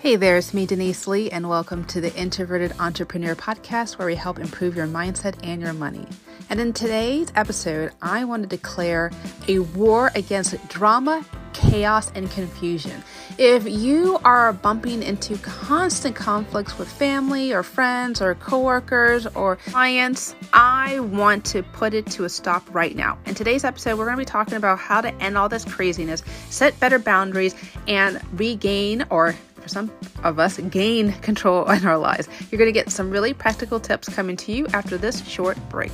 Hey there, it's me, Denise Lee, and welcome to the Introverted Entrepreneur Podcast, where we help improve your mindset and your money. And in today's episode, I want to declare a war against drama, chaos, and confusion. If you are bumping into constant conflicts with family or friends or coworkers or clients, I want to put it to a stop right now. In today's episode, we're going to be talking about how to end all this craziness, set better boundaries, and regain or for some of us, gain control in our lives. You're going to get some really practical tips coming to you after this short break.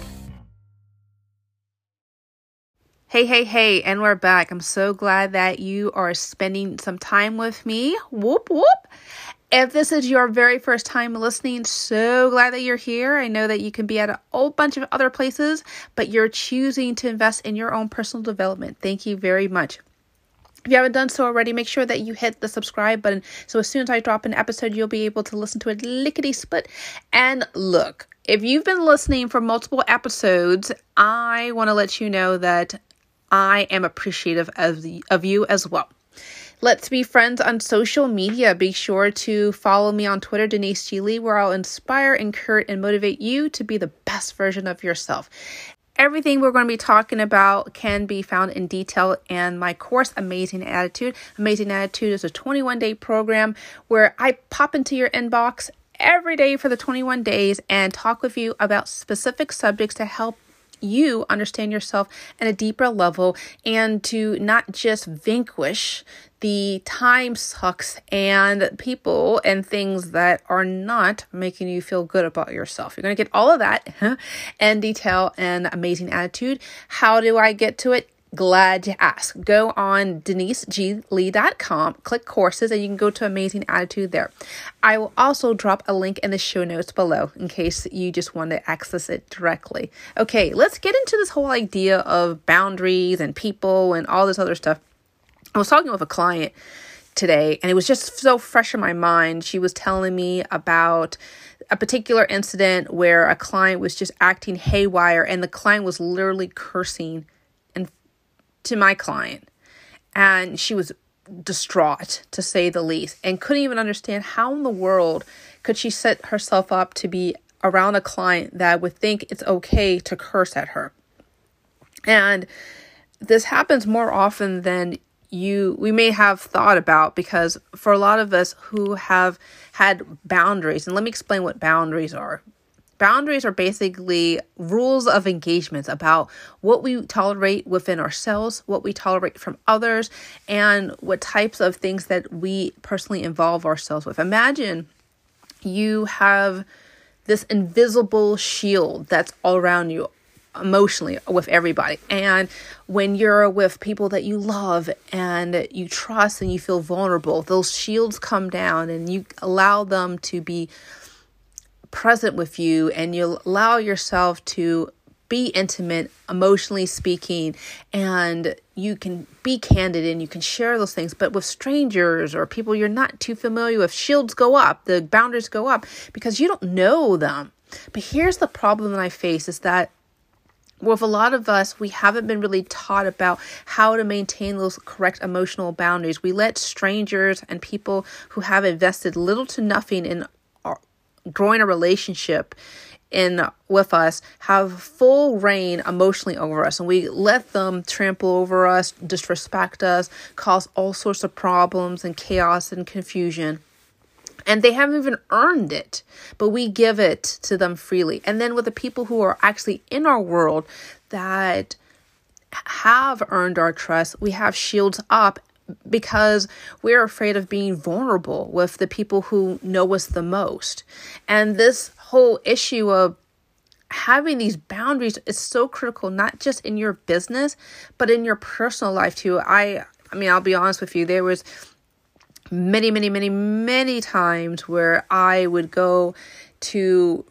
Hey, hey, hey, and we're back. I'm so glad that you are spending some time with me. Whoop, whoop. If this is your very first time listening, so glad that you're here. I know that you can be at a whole bunch of other places, but you're choosing to invest in your own personal development. Thank you very much. If you haven't done so already, make sure that you hit the subscribe button so as soon as I drop an episode, you'll be able to listen to it lickety split. And look, if you've been listening for multiple episodes, I want to let you know that I am appreciative of, the, of you as well. Let's be friends on social media. Be sure to follow me on Twitter, Denise G. Lee, where I'll inspire, encourage, and motivate you to be the best version of yourself. Everything we're going to be talking about can be found in detail in my course, Amazing Attitude. Amazing Attitude is a 21 day program where I pop into your inbox every day for the 21 days and talk with you about specific subjects to help you understand yourself at a deeper level and to not just vanquish the time sucks and people and things that are not making you feel good about yourself. You're going to get all of that and detail and amazing attitude. How do I get to it? glad to ask. Go on deniseglee.com, click courses, and you can go to Amazing Attitude there. I will also drop a link in the show notes below in case you just want to access it directly. Okay, let's get into this whole idea of boundaries and people and all this other stuff. I was talking with a client today, and it was just so fresh in my mind. She was telling me about a particular incident where a client was just acting haywire, and the client was literally cursing and to my client. And she was distraught, to say the least, and couldn't even understand how in the world could she set herself up to be around a client that would think it's okay to curse at her. And this happens more often than you we may have thought about because for a lot of us who have had boundaries and let me explain what boundaries are Boundaries are basically rules of engagements about what we tolerate within ourselves, what we tolerate from others, and what types of things that we personally involve ourselves with. Imagine you have this invisible shield that's all around you emotionally with everybody. And when you're with people that you love and you trust and you feel vulnerable, those shields come down and you allow them to be present with you and you allow yourself to be intimate, emotionally speaking, and you can be candid and you can share those things. But with strangers or people you're not too familiar with, shields go up, the boundaries go up because you don't know them. But here's the problem that I face is that with a lot of us, we haven't been really taught about how to maintain those correct emotional boundaries. We let strangers and people who have invested little to nothing in growing a relationship in with us have full reign emotionally over us and we let them trample over us disrespect us cause all sorts of problems and chaos and confusion and they haven't even earned it but we give it to them freely and then with the people who are actually in our world that have earned our trust we have shields up because we're afraid of being vulnerable with the people who know us the most. And this whole issue of having these boundaries is so critical not just in your business but in your personal life too. I I mean, I'll be honest with you, there was many many many many times where I would go to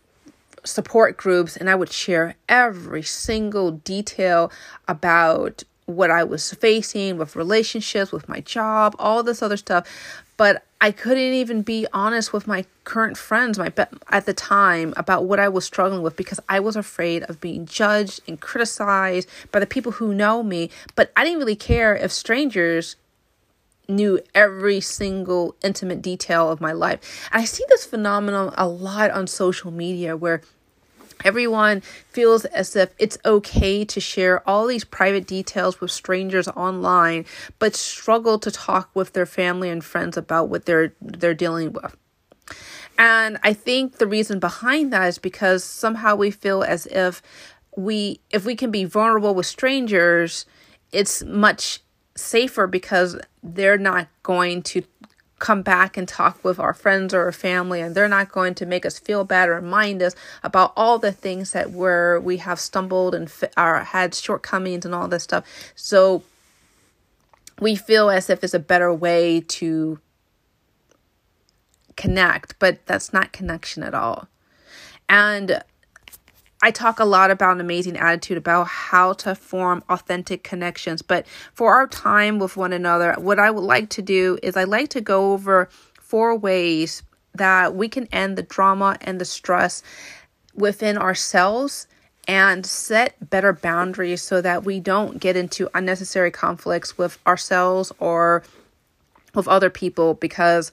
support groups and I would share every single detail about what I was facing with relationships, with my job, all this other stuff. But I couldn't even be honest with my current friends my at the time about what I was struggling with because I was afraid of being judged and criticized by the people who know me. But I didn't really care if strangers knew every single intimate detail of my life. And I see this phenomenon a lot on social media where Everyone feels as if it's okay to share all these private details with strangers online, but struggle to talk with their family and friends about what they're they're dealing with. And I think the reason behind that is because somehow we feel as if we if we can be vulnerable with strangers, it's much safer because they're not going to come back and talk with our friends or our family and they're not going to make us feel bad or remind us about all the things that where we have stumbled and our had shortcomings and all this stuff. So we feel as if it's a better way to connect but that's not connection at all. And I talk a lot about an amazing attitude about how to form authentic connections. But for our time with one another, what I would like to do is I like to go over four ways that we can end the drama and the stress within ourselves and set better boundaries so that we don't get into unnecessary conflicts with ourselves or with other people because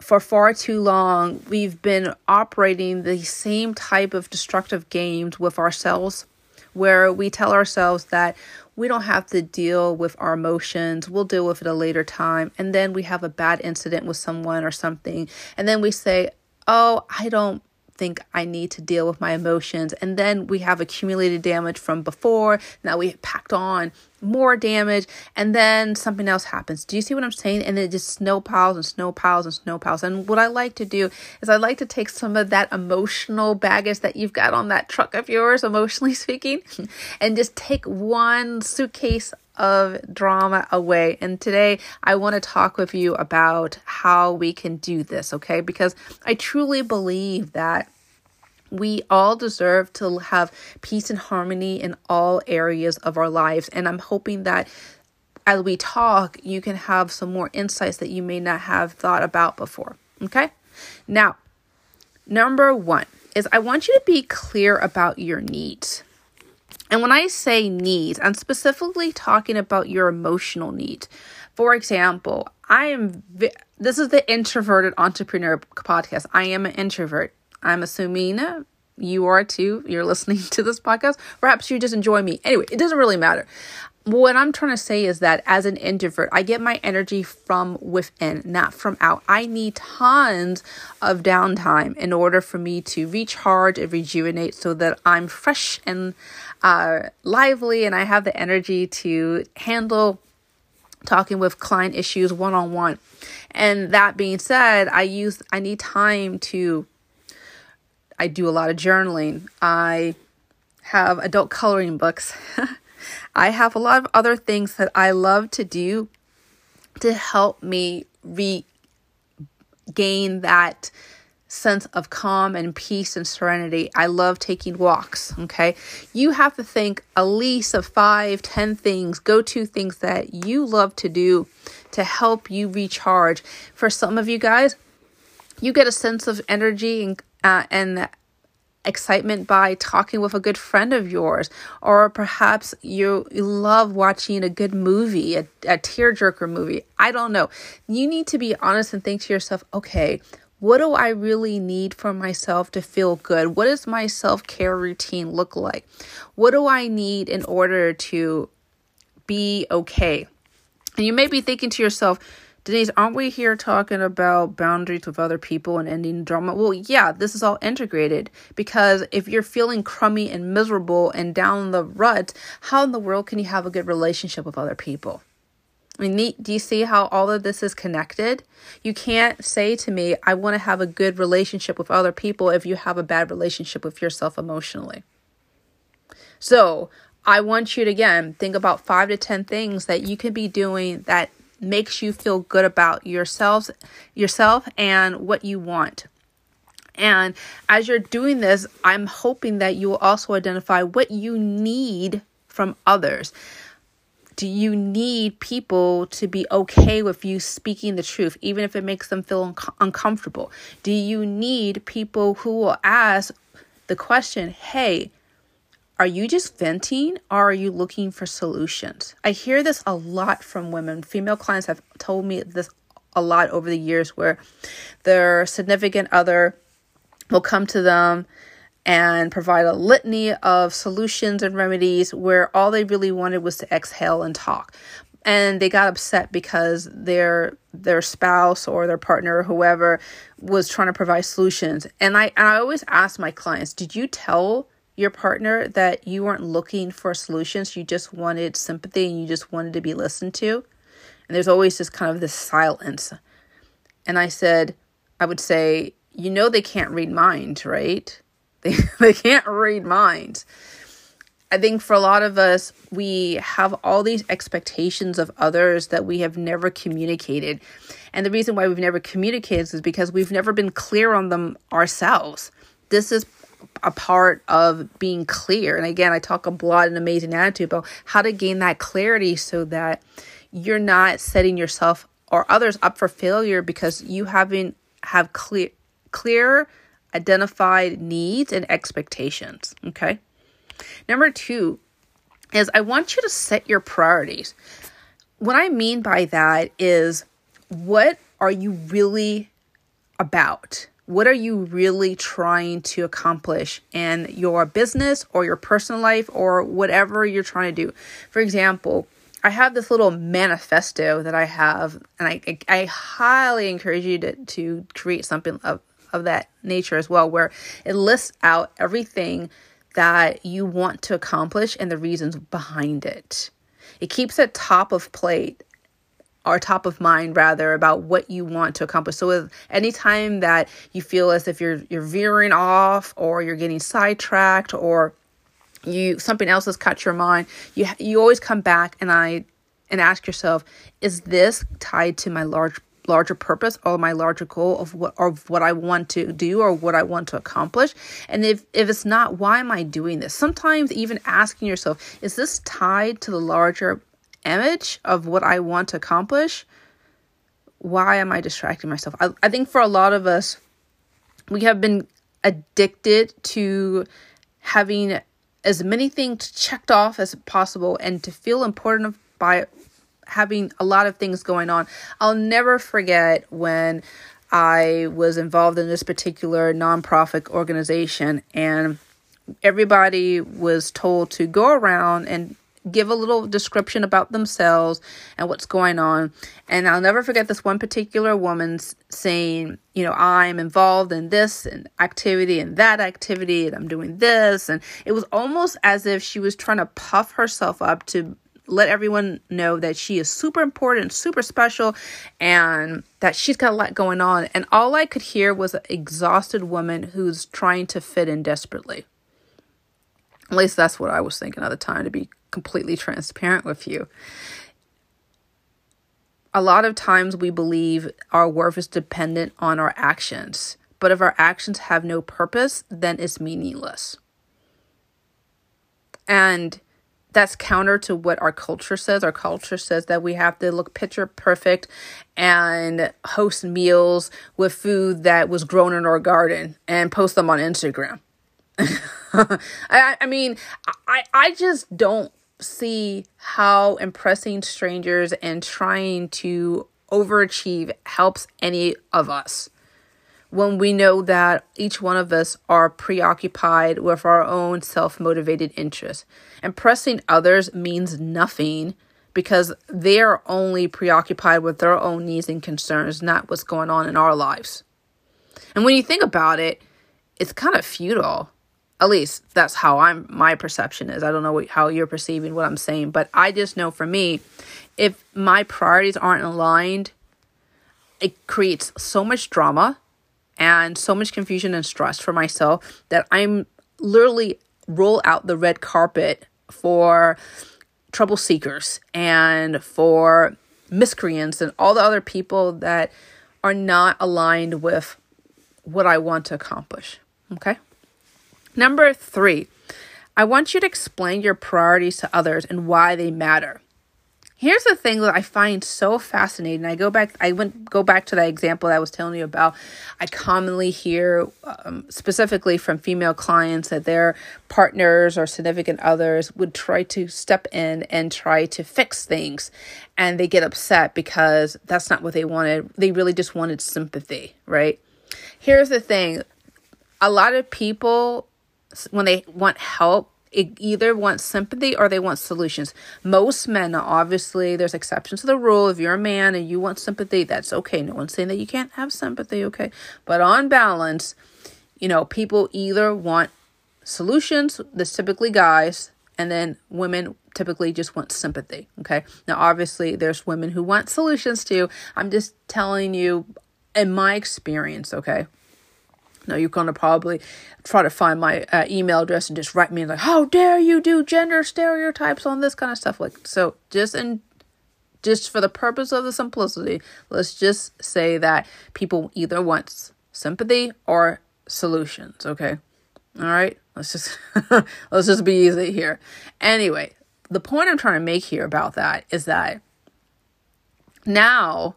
for far too long, we've been operating the same type of destructive games with ourselves where we tell ourselves that we don't have to deal with our emotions. We'll deal with it a later time. And then we have a bad incident with someone or something. And then we say, Oh, I don't think I need to deal with my emotions. And then we have accumulated damage from before. Now we packed on more damage. And then something else happens. Do you see what I'm saying? And it just snow piles and snow piles and snow piles. And what I like to do is I like to take some of that emotional baggage that you've got on that truck of yours, emotionally speaking, and just take one suitcase of drama away. And today I want to talk with you about how we can do this, okay? Because I truly believe that we all deserve to have peace and harmony in all areas of our lives. And I'm hoping that as we talk, you can have some more insights that you may not have thought about before. Okay? Now, number one is I want you to be clear about your needs. And when I say needs, I'm specifically talking about your emotional needs. For example, I am, vi- this is the Introverted Entrepreneur podcast. I am an introvert. I'm assuming you are too. You're listening to this podcast. Perhaps you just enjoy me. Anyway, it doesn't really matter. What I'm trying to say is that as an introvert, I get my energy from within, not from out. I need tons of downtime in order for me to recharge and rejuvenate so that I'm fresh and uh, lively and I have the energy to handle talking with client issues one on one. And that being said, I use I need time to I do a lot of journaling. I have adult coloring books. I have a lot of other things that I love to do to help me regain that sense of calm and peace and serenity. I love taking walks. Okay. You have to think at least of five, ten things, go to things that you love to do to help you recharge. For some of you guys, you get a sense of energy and, uh, and excitement by talking with a good friend of yours, or perhaps you, love watching a good movie, a, a tearjerker movie. I don't know. You need to be honest and think to yourself, okay, what do I really need for myself to feel good? What does my self care routine look like? What do I need in order to be okay? And you may be thinking to yourself, Denise, aren't we here talking about boundaries with other people and ending drama? Well, yeah, this is all integrated because if you're feeling crummy and miserable and down the rut, how in the world can you have a good relationship with other people? I mean, do you see how all of this is connected? You can't say to me, I want to have a good relationship with other people if you have a bad relationship with yourself emotionally. So, I want you to again think about five to 10 things that you can be doing that makes you feel good about yourselves yourself and what you want. And as you're doing this, I'm hoping that you will also identify what you need from others. Do you need people to be okay with you speaking the truth, even if it makes them feel un- uncomfortable? Do you need people who will ask the question, hey, are you just venting or are you looking for solutions? I hear this a lot from women. Female clients have told me this a lot over the years where their significant other will come to them and provide a litany of solutions and remedies where all they really wanted was to exhale and talk and they got upset because their their spouse or their partner or whoever was trying to provide solutions and i and i always ask my clients did you tell your partner that you weren't looking for solutions you just wanted sympathy and you just wanted to be listened to and there's always this kind of this silence and i said i would say you know they can't read minds right they, they can't read minds I think for a lot of us, we have all these expectations of others that we have never communicated. And the reason why we've never communicated is because we've never been clear on them ourselves. This is a part of being clear. And again, I talk a lot in Amazing Attitude about how to gain that clarity so that you're not setting yourself or others up for failure because you haven't have clear clear identified needs and expectations. Okay. Number two is I want you to set your priorities. What I mean by that is what are you really about? What are you really trying to accomplish in your business or your personal life or whatever you're trying to do? For example, I have this little manifesto that I have, and I, I highly encourage you to, to create something of, of that nature as well, where it lists out everything that you want to accomplish and the reasons behind it. It keeps it top of plate or top of mind rather about what you want to accomplish. So with any time that you feel as if you're you're veering off or you're getting sidetracked or you something else has caught your mind, you you always come back and I and ask yourself, is this tied to my large larger purpose or my larger goal of what of what I want to do or what I want to accomplish. And if if it's not, why am I doing this? Sometimes even asking yourself, is this tied to the larger image of what I want to accomplish? Why am I distracting myself? I, I think for a lot of us, we have been addicted to having as many things checked off as possible and to feel important by having a lot of things going on. I'll never forget when I was involved in this particular nonprofit organization and everybody was told to go around and give a little description about themselves and what's going on. And I'll never forget this one particular woman saying, you know, I'm involved in this and activity and that activity and I'm doing this. And it was almost as if she was trying to puff herself up to let everyone know that she is super important, super special, and that she's got a lot going on. And all I could hear was an exhausted woman who's trying to fit in desperately. At least that's what I was thinking at the time, to be completely transparent with you. A lot of times we believe our worth is dependent on our actions, but if our actions have no purpose, then it's meaningless. And that's counter to what our culture says. Our culture says that we have to look picture perfect and host meals with food that was grown in our garden and post them on Instagram. I, I mean, I, I just don't see how impressing strangers and trying to overachieve helps any of us when we know that each one of us are preoccupied with our own self motivated interests. Impressing others means nothing because they are only preoccupied with their own needs and concerns, not what's going on in our lives. And when you think about it, it's kind of futile. At least that's how I'm my perception is. I don't know what, how you're perceiving what I'm saying, but I just know for me, if my priorities aren't aligned, it creates so much drama and so much confusion and stress for myself that I'm literally roll out the red carpet for trouble seekers and for miscreants and all the other people that are not aligned with what I want to accomplish. Okay. Number three, I want you to explain your priorities to others and why they matter. Here's the thing that I find so fascinating. I go back, I went go back to that example that I was telling you about. I commonly hear, um, specifically from female clients, that their partners or significant others would try to step in and try to fix things, and they get upset because that's not what they wanted. They really just wanted sympathy, right? Here's the thing: a lot of people, when they want help, it either wants sympathy or they want solutions. Most men, obviously, there's exceptions to the rule. If you're a man and you want sympathy, that's okay. No one's saying that you can't have sympathy, okay? But on balance, you know, people either want solutions, that's typically guys, and then women typically just want sympathy, okay? Now, obviously, there's women who want solutions too. I'm just telling you in my experience, okay? Now you're gonna probably try to find my uh, email address and just write me like, "How dare you do gender stereotypes on this kind of stuff?" Like, so just in just for the purpose of the simplicity, let's just say that people either want sympathy or solutions. Okay, all right. Let's just let's just be easy here. Anyway, the point I'm trying to make here about that is that now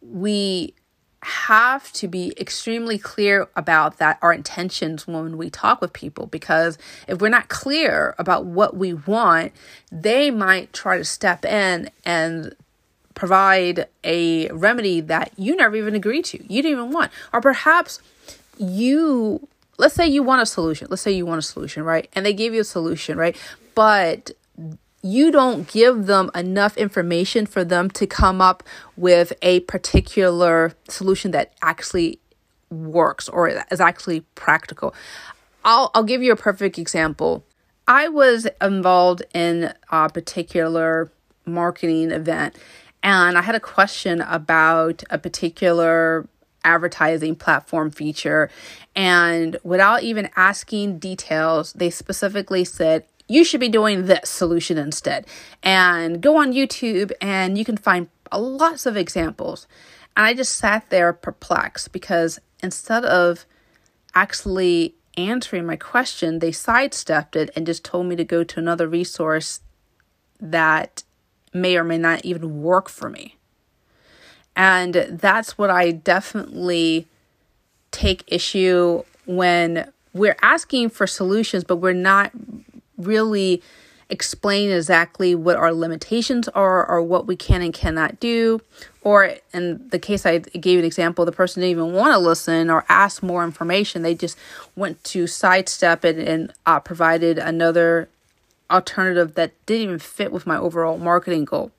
we have to be extremely clear about that our intentions when we talk with people because if we're not clear about what we want they might try to step in and provide a remedy that you never even agreed to you didn't even want. Or perhaps you let's say you want a solution let's say you want a solution right? And they give you a solution right? But you don't give them enough information for them to come up with a particular solution that actually works or is actually practical. I'll I'll give you a perfect example. I was involved in a particular marketing event and I had a question about a particular advertising platform feature and without even asking details they specifically said you should be doing this solution instead. And go on YouTube and you can find lots of examples. And I just sat there perplexed because instead of actually answering my question, they sidestepped it and just told me to go to another resource that may or may not even work for me. And that's what I definitely take issue when we're asking for solutions, but we're not really explain exactly what our limitations are or what we can and cannot do. Or in the case I gave an example, the person didn't even want to listen or ask more information. They just went to sidestep it and uh, provided another alternative that didn't even fit with my overall marketing goal.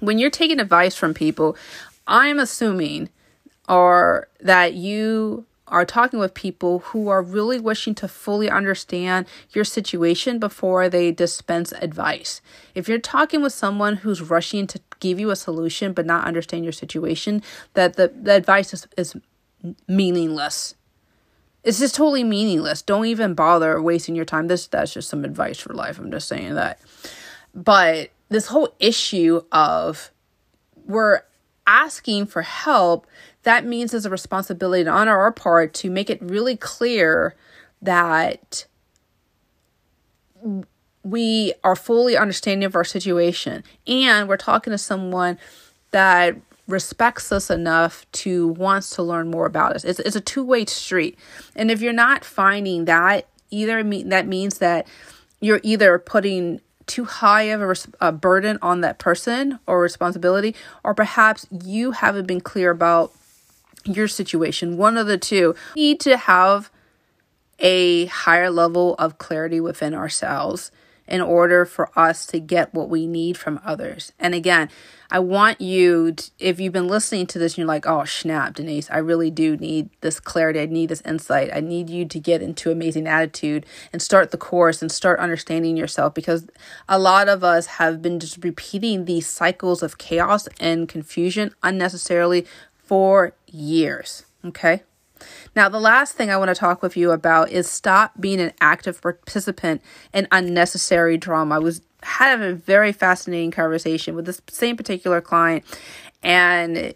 When you're taking advice from people, I'm assuming or that you are talking with people who are really wishing to fully understand your situation before they dispense advice. If you're talking with someone who's rushing to give you a solution but not understand your situation, that the, the advice is, is meaningless. It's just totally meaningless. Don't even bother wasting your time. This that's just some advice for life. I'm just saying that. But this whole issue of we're asking for help that means there's a responsibility on our part to make it really clear that we are fully understanding of our situation and we're talking to someone that respects us enough to wants to learn more about us. It's, it's a two-way street. And if you're not finding that, either that means that you're either putting too high of a, a burden on that person or responsibility, or perhaps you haven't been clear about your situation, one of the two, need to have a higher level of clarity within ourselves in order for us to get what we need from others. And again, I want you, to, if you've been listening to this and you're like, oh, snap, Denise, I really do need this clarity. I need this insight. I need you to get into amazing attitude and start the course and start understanding yourself because a lot of us have been just repeating these cycles of chaos and confusion unnecessarily for years. Okay. Now, the last thing I want to talk with you about is stop being an active participant in unnecessary drama. I was had a very fascinating conversation with this same particular client, and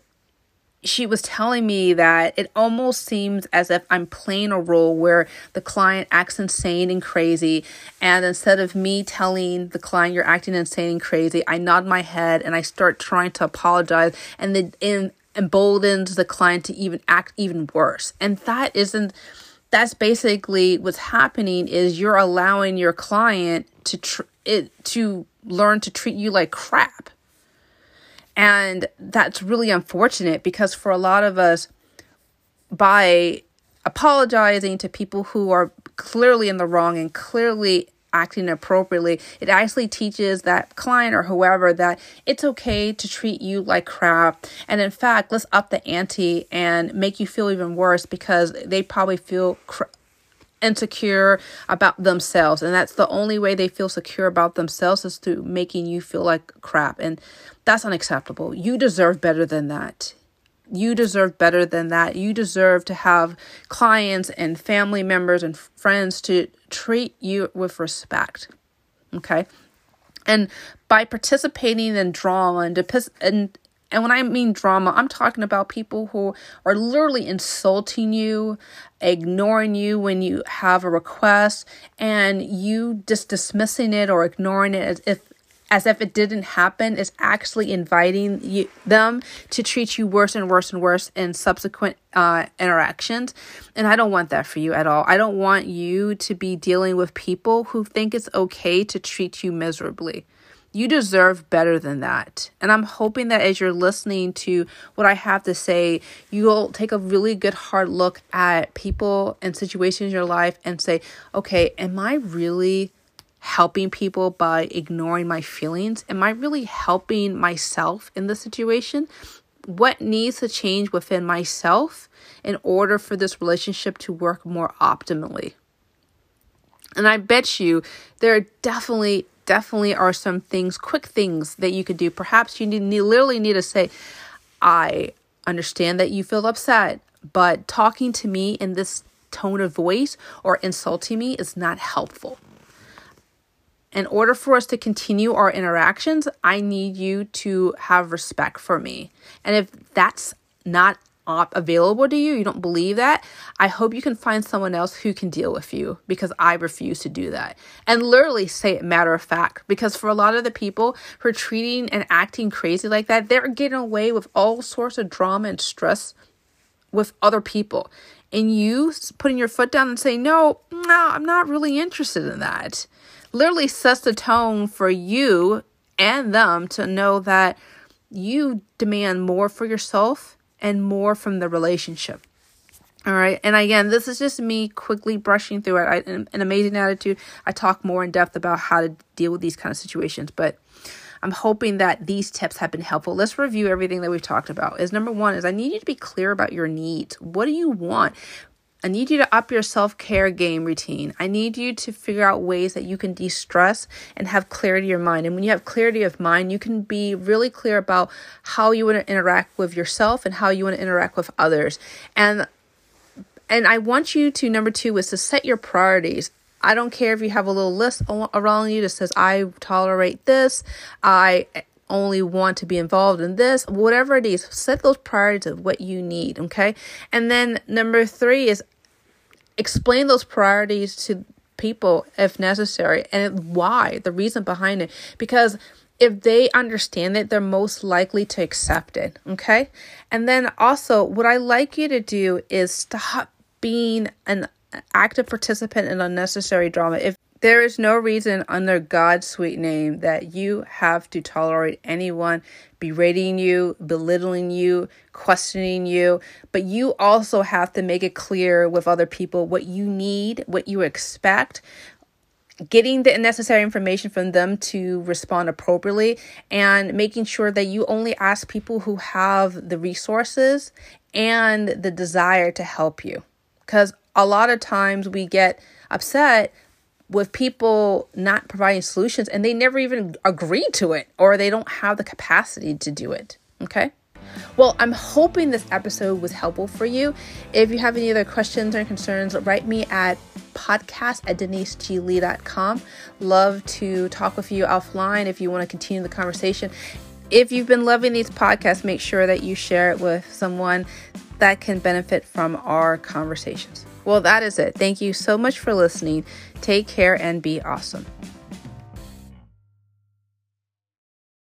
she was telling me that it almost seems as if I'm playing a role where the client acts insane and crazy. And instead of me telling the client you're acting insane and crazy, I nod my head and I start trying to apologize. And then in emboldens the client to even act even worse. And that isn't that's basically what's happening is you're allowing your client to tr- it to learn to treat you like crap. And that's really unfortunate because for a lot of us, by apologizing to people who are clearly in the wrong and clearly acting appropriately, it actually teaches that client or whoever that it's okay to treat you like crap. And in fact, let's up the ante and make you feel even worse because they probably feel cr- insecure about themselves. And that's the only way they feel secure about themselves is through making you feel like crap. And that's unacceptable. You deserve better than that. You deserve better than that. You deserve to have clients and family members and friends to treat you with respect. Okay? And by participating in drama and, and and when I mean drama, I'm talking about people who are literally insulting you, ignoring you when you have a request, and you just dismissing it or ignoring it as if as if it didn't happen is actually inviting you, them to treat you worse and worse and worse in subsequent uh, interactions. And I don't want that for you at all. I don't want you to be dealing with people who think it's okay to treat you miserably. You deserve better than that. And I'm hoping that as you're listening to what I have to say, you'll take a really good hard look at people and situations in your life and say, okay, am I really helping people by ignoring my feelings? Am I really helping myself in the situation? What needs to change within myself in order for this relationship to work more optimally? And I bet you there are definitely, definitely are some things, quick things that you could do. Perhaps you need, literally need to say, I understand that you feel upset, but talking to me in this tone of voice or insulting me is not helpful in order for us to continue our interactions, I need you to have respect for me. And if that's not available to you, you don't believe that, I hope you can find someone else who can deal with you because I refuse to do that. And literally say it matter of fact because for a lot of the people who are treating and acting crazy like that, they're getting away with all sorts of drama and stress with other people. And you putting your foot down and saying, no, no, I'm not really interested in that literally sets the tone for you and them to know that you demand more for yourself and more from the relationship. All right. And again, this is just me quickly brushing through it. I, an, amazing attitude. I talk more in depth about how to deal with these kind of situations, but I'm hoping that these tips have been helpful. Let's review everything that we've talked about. Is number one is I need you to be clear about your needs. What do you want? I need you to up your self care game routine. I need you to figure out ways that you can de stress and have clarity of your mind. And when you have clarity of mind, you can be really clear about how you want to interact with yourself and how you want to interact with others. And and I want you to number two is to set your priorities. I don't care if you have a little list around you that says I tolerate this, I only want to be involved in this, whatever it is, set those priorities of what you need, okay? And then number three is explain those priorities to people if necessary and why, the reason behind it. Because if they understand it, they're most likely to accept it. Okay. And then also, what I like you to do is stop being an active participant in unnecessary drama. If there is no reason under God's sweet name that you have to tolerate anyone berating you, belittling you, questioning you, but you also have to make it clear with other people what you need, what you expect, getting the necessary information from them to respond appropriately and making sure that you only ask people who have the resources and the desire to help you. Because a lot of times we get upset with people not providing solutions and they never even agree to it or they don't have the capacity to do it. Okay. Well, I'm hoping this episode was helpful for you. If you have any other questions or concerns, write me at podcast at deniseglee.com. Love to talk with you offline if you want to continue the conversation. If you've been loving these podcasts, make sure that you share it with someone that can benefit from our conversations. Well, that is it. Thank you so much for listening. Take care and be awesome.